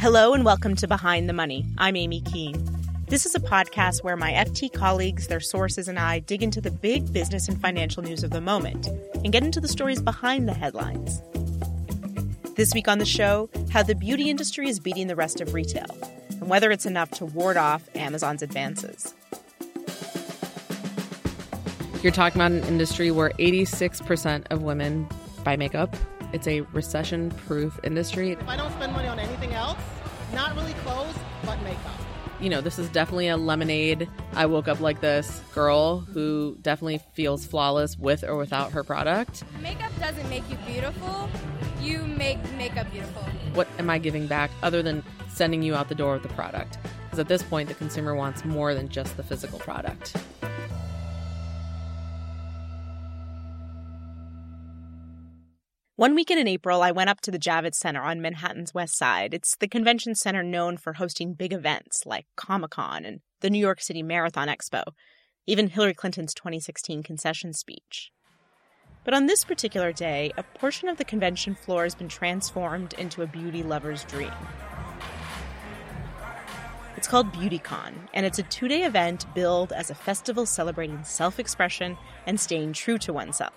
Hello and welcome to Behind the Money. I'm Amy Keene. This is a podcast where my FT colleagues, their sources, and I dig into the big business and financial news of the moment and get into the stories behind the headlines. This week on the show, how the beauty industry is beating the rest of retail and whether it's enough to ward off Amazon's advances. You're talking about an industry where 86% of women buy makeup. It's a recession proof industry. If I don't spend money on anything else, not really clothes, but makeup. You know, this is definitely a lemonade. I woke up like this girl who definitely feels flawless with or without her product. Makeup doesn't make you beautiful, you make makeup beautiful. What am I giving back other than sending you out the door with the product? Because at this point, the consumer wants more than just the physical product. One weekend in April, I went up to the Javits Center on Manhattan's West Side. It's the convention center known for hosting big events like Comic Con and the New York City Marathon Expo, even Hillary Clinton's 2016 concession speech. But on this particular day, a portion of the convention floor has been transformed into a beauty lover's dream. It's called BeautyCon, and it's a two day event billed as a festival celebrating self expression and staying true to oneself.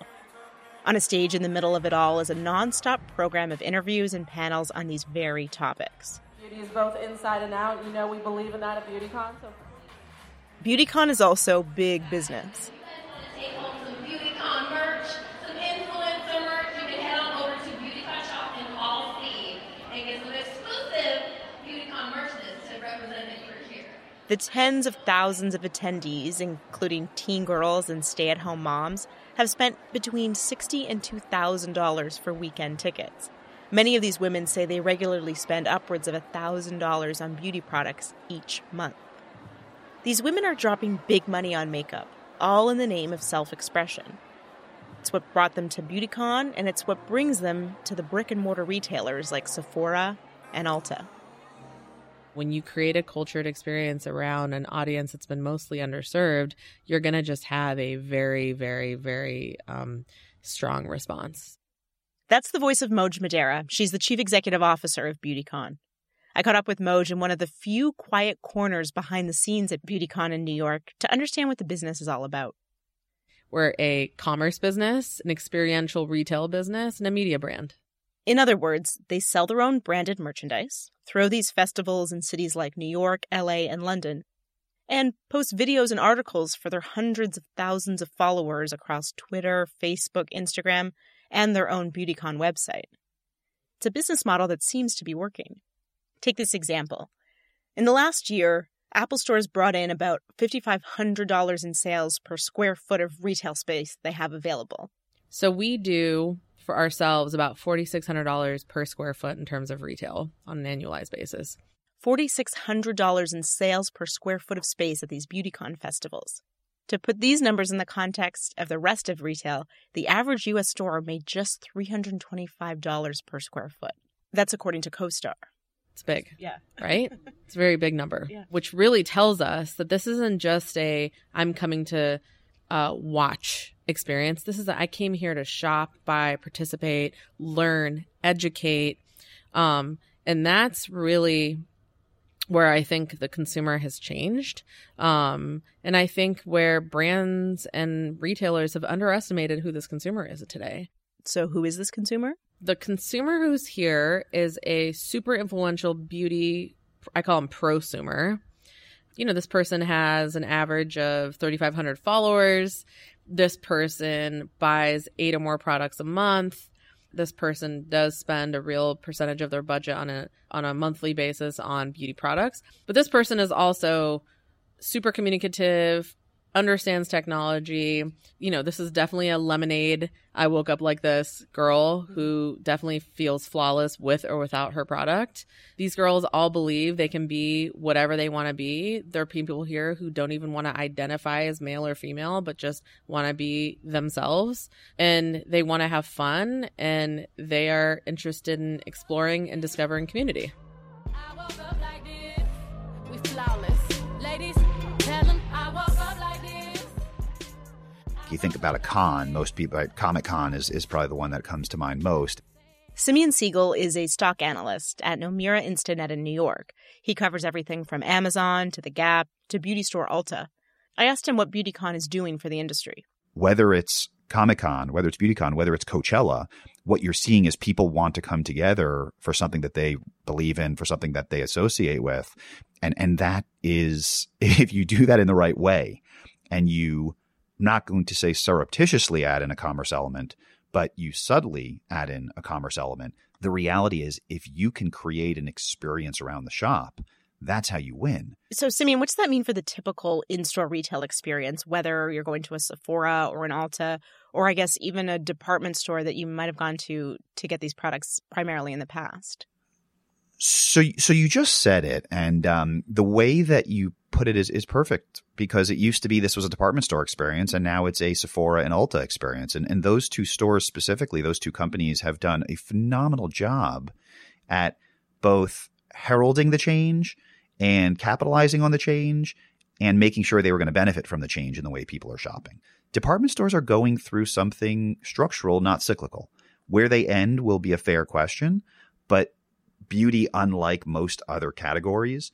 On a stage in the middle of it all is a nonstop program of interviews and panels on these very topics. Beauty is both inside and out. You know, we believe in that at BeautyCon. So. BeautyCon is also big business. You can take home some BeautyCon merch, some influencer merch. You can head on over to BeautyCon Shop in Hall C and get some exclusive BeautyCon merchandise to represent that you're here. The tens of thousands of attendees, including teen girls and stay at home moms, have spent between 60 and $2,000 for weekend tickets. Many of these women say they regularly spend upwards of $1,000 on beauty products each month. These women are dropping big money on makeup, all in the name of self expression. It's what brought them to BeautyCon, and it's what brings them to the brick and mortar retailers like Sephora and Ulta. When you create a cultured experience around an audience that's been mostly underserved, you're going to just have a very, very, very um, strong response. That's the voice of Moj Mahdara. She's the chief executive officer of BeautyCon. I caught up with Moj in one of the few quiet corners behind the scenes at BeautyCon in New York to understand what the business is all about. We're a commerce business, an experiential retail business, and a media brand. In other words, they sell their own branded merchandise, throw these festivals in cities like New York, LA, and London, and post videos and articles for their hundreds of thousands of followers across Twitter, Facebook, Instagram, and their own BeautyCon website. It's a business model that seems to be working. Take this example. In the last year, Apple stores brought in about $5,500 in sales per square foot of retail space they have available. So we do for ourselves about $4,600 per square foot in terms of retail on an annualized basis. $4,600 in sales per square foot of space at these BeautyCon festivals. To put these numbers in the context of the rest of retail, the average US store made just $325 per square foot. That's according to CoStar. It's big. Yeah. Right? It's a very big number, Yeah. which really tells us that this isn't just a I'm coming to uh, watch experience. This is a, I came here to shop, buy, participate, learn, educate. Um, and that's really where I think the consumer has changed. Um, and I think where brands and retailers have underestimated who this consumer is today. So, who is this consumer? The consumer who's here is a super influential beauty, I call them prosumer. You know, this person has an average of 3,500 followers. This person buys eight or more products a month. This person does spend a real percentage of their budget on a on a monthly basis on beauty products. But this person is also super communicative, understands technology. You know, this is definitely a lemonade. I woke up like this girl who definitely feels flawless with or without her product. These girls all believe they can be whatever they want to be. There are people here who don't even want to identify as male or female, but just want to be themselves and they want to have fun and they are interested in exploring and discovering community. You think about a con, most people, Comic Con is, is probably the one that comes to mind most. Simeon Siegel is a stock analyst at Nomura Instinet in New York. He covers everything from Amazon to The Gap to beauty store Ulta. I asked him what BeautyCon is doing for the industry. Whether it's Comic Con, whether it's BeautyCon, whether it's Coachella, what you're seeing is people want to come together for something that they believe in, for something that they associate with. And, and that is, if you do that in the right way and you not going to say surreptitiously add in a commerce element, but you subtly add in a commerce element. The reality is, if you can create an experience around the shop, that's how you win. So, Simeon, what does that mean for the typical in store retail experience, whether you're going to a Sephora or an Ulta, or I guess even a department store that you might have gone to to get these products primarily in the past? So, so you just said it, and um, the way that you put it is is perfect because it used to be this was a department store experience, and now it's a Sephora and Ulta experience, and and those two stores specifically, those two companies have done a phenomenal job at both heralding the change and capitalizing on the change and making sure they were going to benefit from the change in the way people are shopping. Department stores are going through something structural, not cyclical. Where they end will be a fair question, but beauty, unlike most other categories,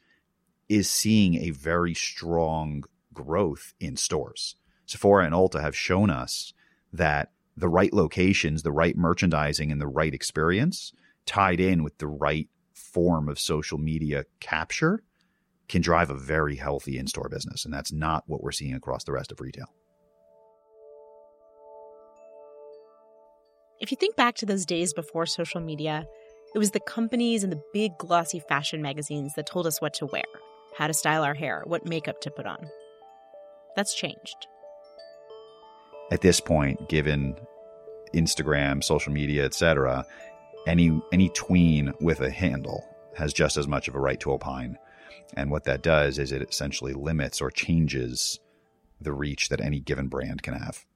is seeing a very strong growth in stores. Sephora and Ulta have shown us that the right locations, the right merchandising, and the right experience tied in with the right form of social media capture can drive a very healthy in store business. And that's not what we're seeing across the rest of retail. If you think back to those days before social media, it was the companies and the big glossy fashion magazines that told us what to wear, how to style our hair, what makeup to put on. That's changed. At this point, given Instagram, social media, etc., any any tween with a handle has just as much of a right to opine. And what that does is it essentially limits or changes the reach that any given brand can have.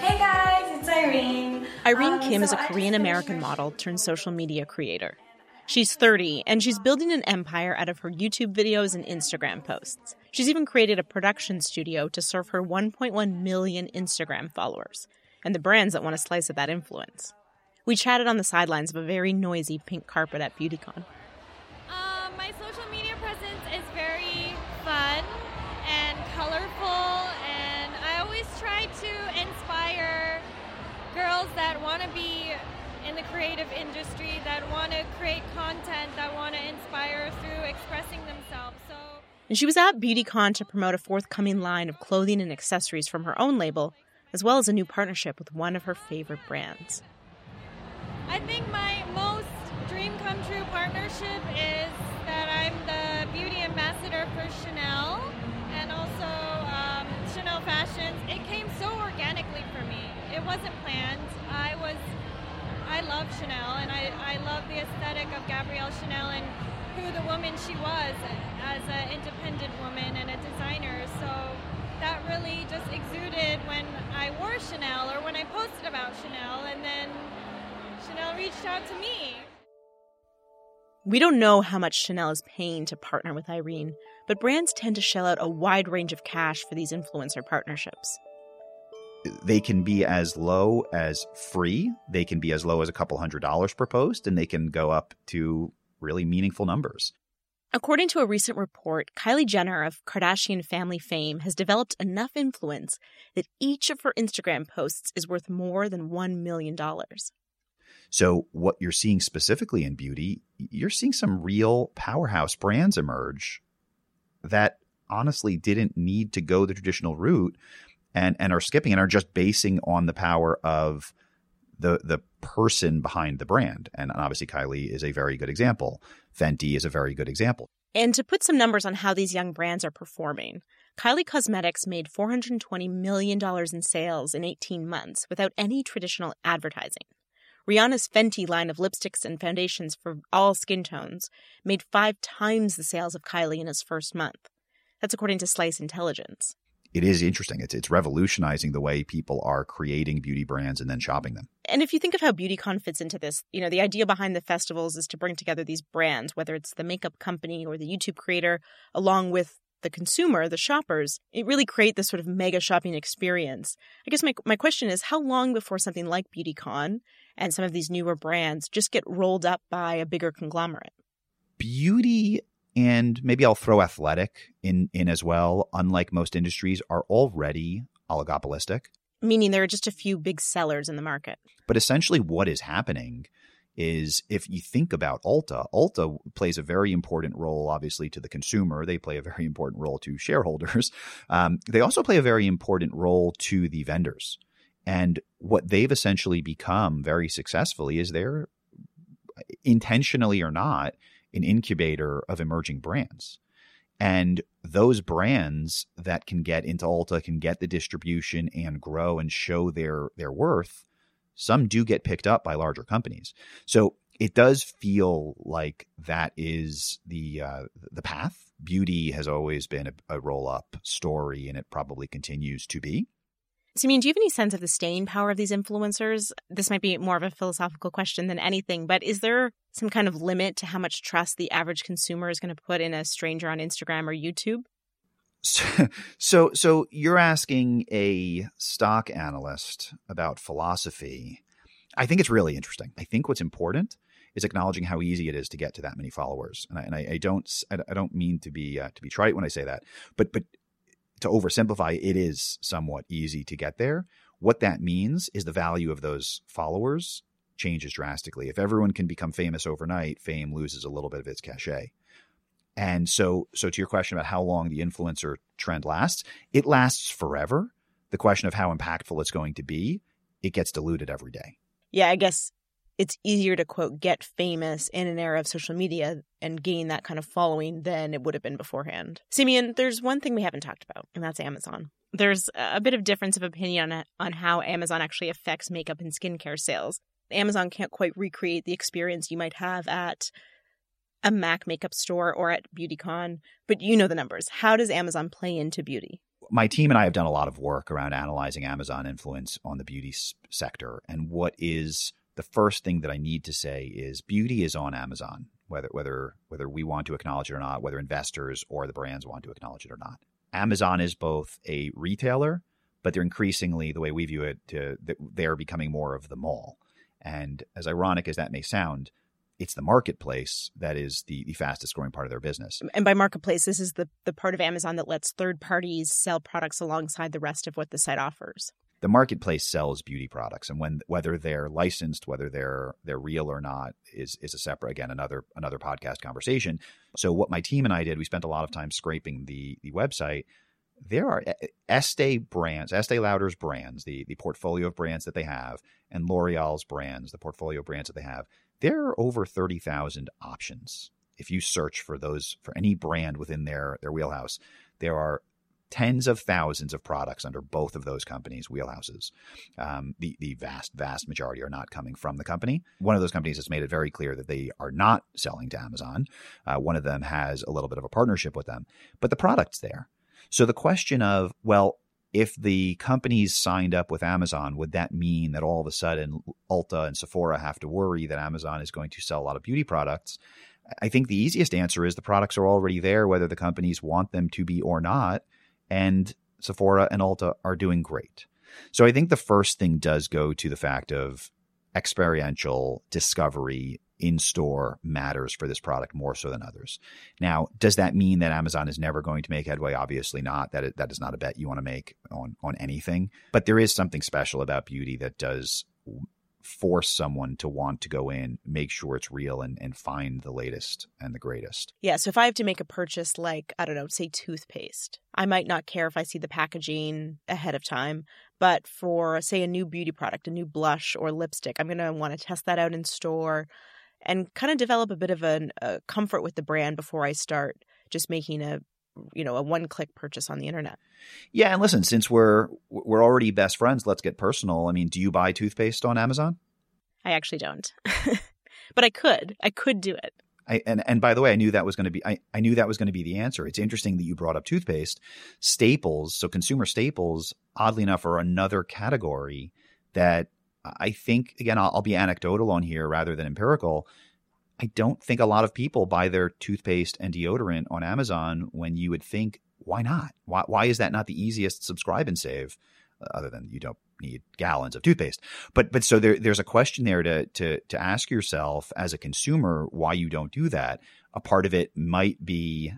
Hey guys, it's Irene. Irene um, Kim so is a Korean American model turned social media creator. She's 30 and she's building an empire out of her YouTube videos and Instagram posts. She's even created a production studio to serve her 1.1 million Instagram followers and the brands that want a slice of that influence. We chatted on the sidelines of a very noisy pink carpet at BeautyCon. Um, my social media presence is very fun and colorful, and I always try to inspire girls that want to be creative industry, that want to create content, that want to inspire through expressing themselves. So. And she was at BeautyCon to promote a forthcoming line of clothing and accessories from her own label, as well as a new partnership with one of her favorite brands. I think my most dream come true partnership is that I'm the beauty ambassador for Chanel and also um, Chanel Fashions. It came so organically for me it wasn't planned. I love Chanel, and I, I love the aesthetic of Gabrielle Chanel and who the woman she was as an independent woman and a designer. So that really just exuded when I wore Chanel or when I posted about Chanel, and then Chanel reached out to me. We don't know how much Chanel is paying to partner with Irene, but brands tend to shell out a wide range of cash for these influencer partnerships they can be as low as free. They can be as low as a couple hundred dollars per post, and they can go up to really meaningful numbers. According to a recent report, Kylie Jenner of Kardashian family fame has developed enough influence that each of her Instagram posts is worth more than $1 million. So, what you're seeing specifically in beauty, you're seeing some real powerhouse brands emerge that honestly didn't need to go the traditional route and and are skipping and are just basing on the power of the the person behind the brand. And obviously Kylie is a very good example. Fenty is a very good example. And to put some numbers on how these young brands are performing, Kylie Cosmetics made $420 million in sales in 18 months without any traditional advertising. Rihanna's Fenty line of lipsticks and foundations for all skin tones made five times the sales of Kylie in its first month. That's according to Slice Intelligence. It is interesting. It's it's revolutionizing the way people are creating beauty brands and then shopping them. And if you think of how BeautyCon fits into this, you know, the idea behind the festivals is to bring together these brands, whether it's the makeup company or the YouTube creator, along with the consumer, the shoppers, it really create this sort of mega shopping experience. I guess my my question is how long before something like BeautyCon and some of these newer brands just get rolled up by a bigger conglomerate? Beauty and maybe I'll throw athletic in in as well, unlike most industries are already oligopolistic. Meaning there are just a few big sellers in the market. But essentially what is happening is if you think about Ulta, Ulta plays a very important role, obviously, to the consumer. They play a very important role to shareholders. Um, they also play a very important role to the vendors. And what they've essentially become very successfully is they're intentionally or not an incubator of emerging brands. And those brands that can get into Ulta can get the distribution and grow and show their their worth some do get picked up by larger companies. So it does feel like that is the uh, the path. Beauty has always been a, a roll up story, and it probably continues to be. Simeon, do you have any sense of the staying power of these influencers? This might be more of a philosophical question than anything, but is there some kind of limit to how much trust the average consumer is going to put in a stranger on Instagram or YouTube? So, so, you're asking a stock analyst about philosophy. I think it's really interesting. I think what's important is acknowledging how easy it is to get to that many followers. And I, and I, I don't, I don't mean to be uh, to be trite when I say that, but but to oversimplify, it is somewhat easy to get there. What that means is the value of those followers changes drastically. If everyone can become famous overnight, fame loses a little bit of its cachet. And so, so to your question about how long the influencer trend lasts, it lasts forever. The question of how impactful it's going to be, it gets diluted every day. Yeah, I guess it's easier to quote get famous in an era of social media and gain that kind of following than it would have been beforehand. Simeon, there's one thing we haven't talked about, and that's Amazon. There's a bit of difference of opinion on, on how Amazon actually affects makeup and skincare sales. Amazon can't quite recreate the experience you might have at a MAC makeup store or at BeautyCon, but you know the numbers. How does Amazon play into beauty? My team and I have done a lot of work around analyzing Amazon influence on the beauty sector. And what is the first thing that I need to say is beauty is on Amazon, whether whether whether we want to acknowledge it or not, whether investors or the brands want to acknowledge it or not. Amazon is both a retailer, but they're increasingly the way we view it they are becoming more of the mall. And as ironic as that may sound, it's the marketplace that is the, the fastest growing part of their business. And by marketplace, this is the, the part of Amazon that lets third parties sell products alongside the rest of what the site offers. The marketplace sells beauty products, and when whether they're licensed, whether they're they're real or not, is is a separate again another another podcast conversation. So what my team and I did, we spent a lot of time scraping the the website. There are eh, eh, Estee brands, Estee Lauder's brands, the the portfolio of brands that they have, and L'Oreal's brands, the portfolio brands that they have there are over 30,000 options. If you search for those for any brand within their their wheelhouse, there are tens of thousands of products under both of those companies' wheelhouses. Um, the the vast vast majority are not coming from the company. One of those companies has made it very clear that they are not selling to Amazon. Uh, one of them has a little bit of a partnership with them, but the product's there. So the question of well, if the companies signed up with Amazon, would that mean that all of a sudden Ulta and Sephora have to worry that Amazon is going to sell a lot of beauty products? I think the easiest answer is the products are already there, whether the companies want them to be or not. And Sephora and Ulta are doing great. So I think the first thing does go to the fact of experiential discovery in store matters for this product more so than others. Now, does that mean that Amazon is never going to make headway? Obviously not. That that is not a bet you want to make on on anything. But there is something special about beauty that does force someone to want to go in, make sure it's real, and, and find the latest and the greatest. Yeah. So if I have to make a purchase like, I don't know, say toothpaste, I might not care if I see the packaging ahead of time. But for, say, a new beauty product, a new blush or lipstick, I'm going to want to test that out in store and kind of develop a bit of a uh, comfort with the brand before I start just making a you know, a one-click purchase on the internet. Yeah, and listen, since we're we're already best friends, let's get personal. I mean, do you buy toothpaste on Amazon? I actually don't. but I could. I could do it. I, and and by the way, I knew that was going to be I, I knew that was going to be the answer. It's interesting that you brought up toothpaste. Staples, so consumer staples, oddly enough, are another category that I think again I'll, I'll be anecdotal on here rather than empirical. I don't think a lot of people buy their toothpaste and deodorant on Amazon when you would think why not? Why why is that not the easiest subscribe and save? Uh, other than you don't need gallons of toothpaste. But but so there there's a question there to to to ask yourself as a consumer why you don't do that. A part of it might be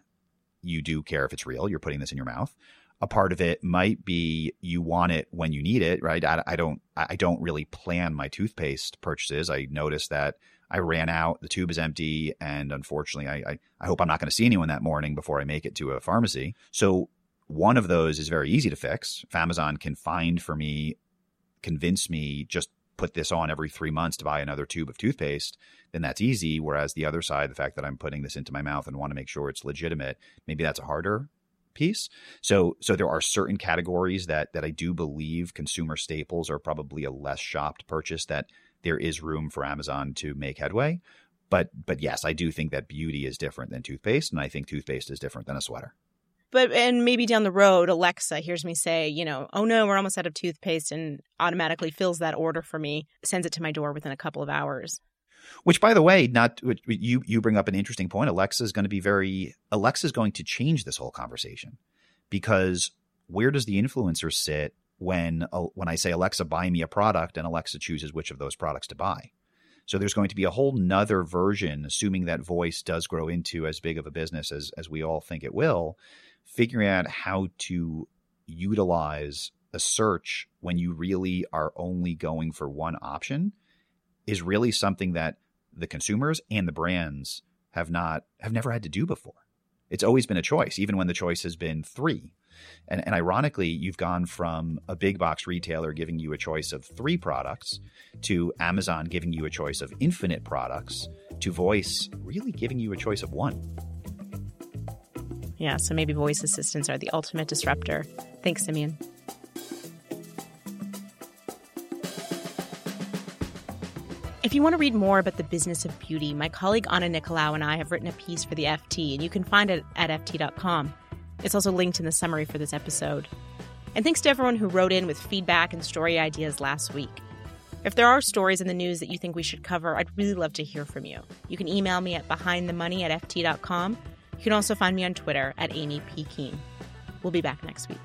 you do care if it's real. You're putting this in your mouth. A part of it might be you want it when you need it, right? I, I don't I don't really plan my toothpaste purchases. I notice that I ran out, the tube is empty, and unfortunately, I I, I hope I'm not going to see anyone that morning before I make it to a pharmacy. So one of those is very easy to fix. If Amazon can find for me convince me just put this on every three months to buy another tube of toothpaste, then that's easy. Whereas the other side, the fact that I'm putting this into my mouth and want to make sure it's legitimate, maybe that's a harder piece. So so there are certain categories that that I do believe consumer staples are probably a less shopped purchase that there is room for Amazon to make headway. But but yes, I do think that beauty is different than toothpaste, and I think toothpaste is different than a sweater but and maybe down the road alexa hears me say you know oh no we're almost out of toothpaste and automatically fills that order for me sends it to my door within a couple of hours which by the way not you you bring up an interesting point alexa is going to be very alexa is going to change this whole conversation because where does the influencer sit when uh, when i say alexa buy me a product and alexa chooses which of those products to buy so there's going to be a whole nother version assuming that voice does grow into as big of a business as as we all think it will figuring out how to utilize a search when you really are only going for one option is really something that the consumers and the brands have not have never had to do before. It's always been a choice, even when the choice has been three. And, and ironically, you've gone from a big box retailer giving you a choice of three products to Amazon giving you a choice of infinite products to voice really giving you a choice of one. Yeah, so maybe voice assistants are the ultimate disruptor. Thanks, Simeon. If you want to read more about the business of beauty, my colleague Anna Nicolaou and I have written a piece for the FT, and you can find it at FT.com. It's also linked in the summary for this episode. And thanks to everyone who wrote in with feedback and story ideas last week. If there are stories in the news that you think we should cover, I'd really love to hear from you. You can email me at behindthemoney at FT.com you can also find me on Twitter at Amy P. Keene. We'll be back next week.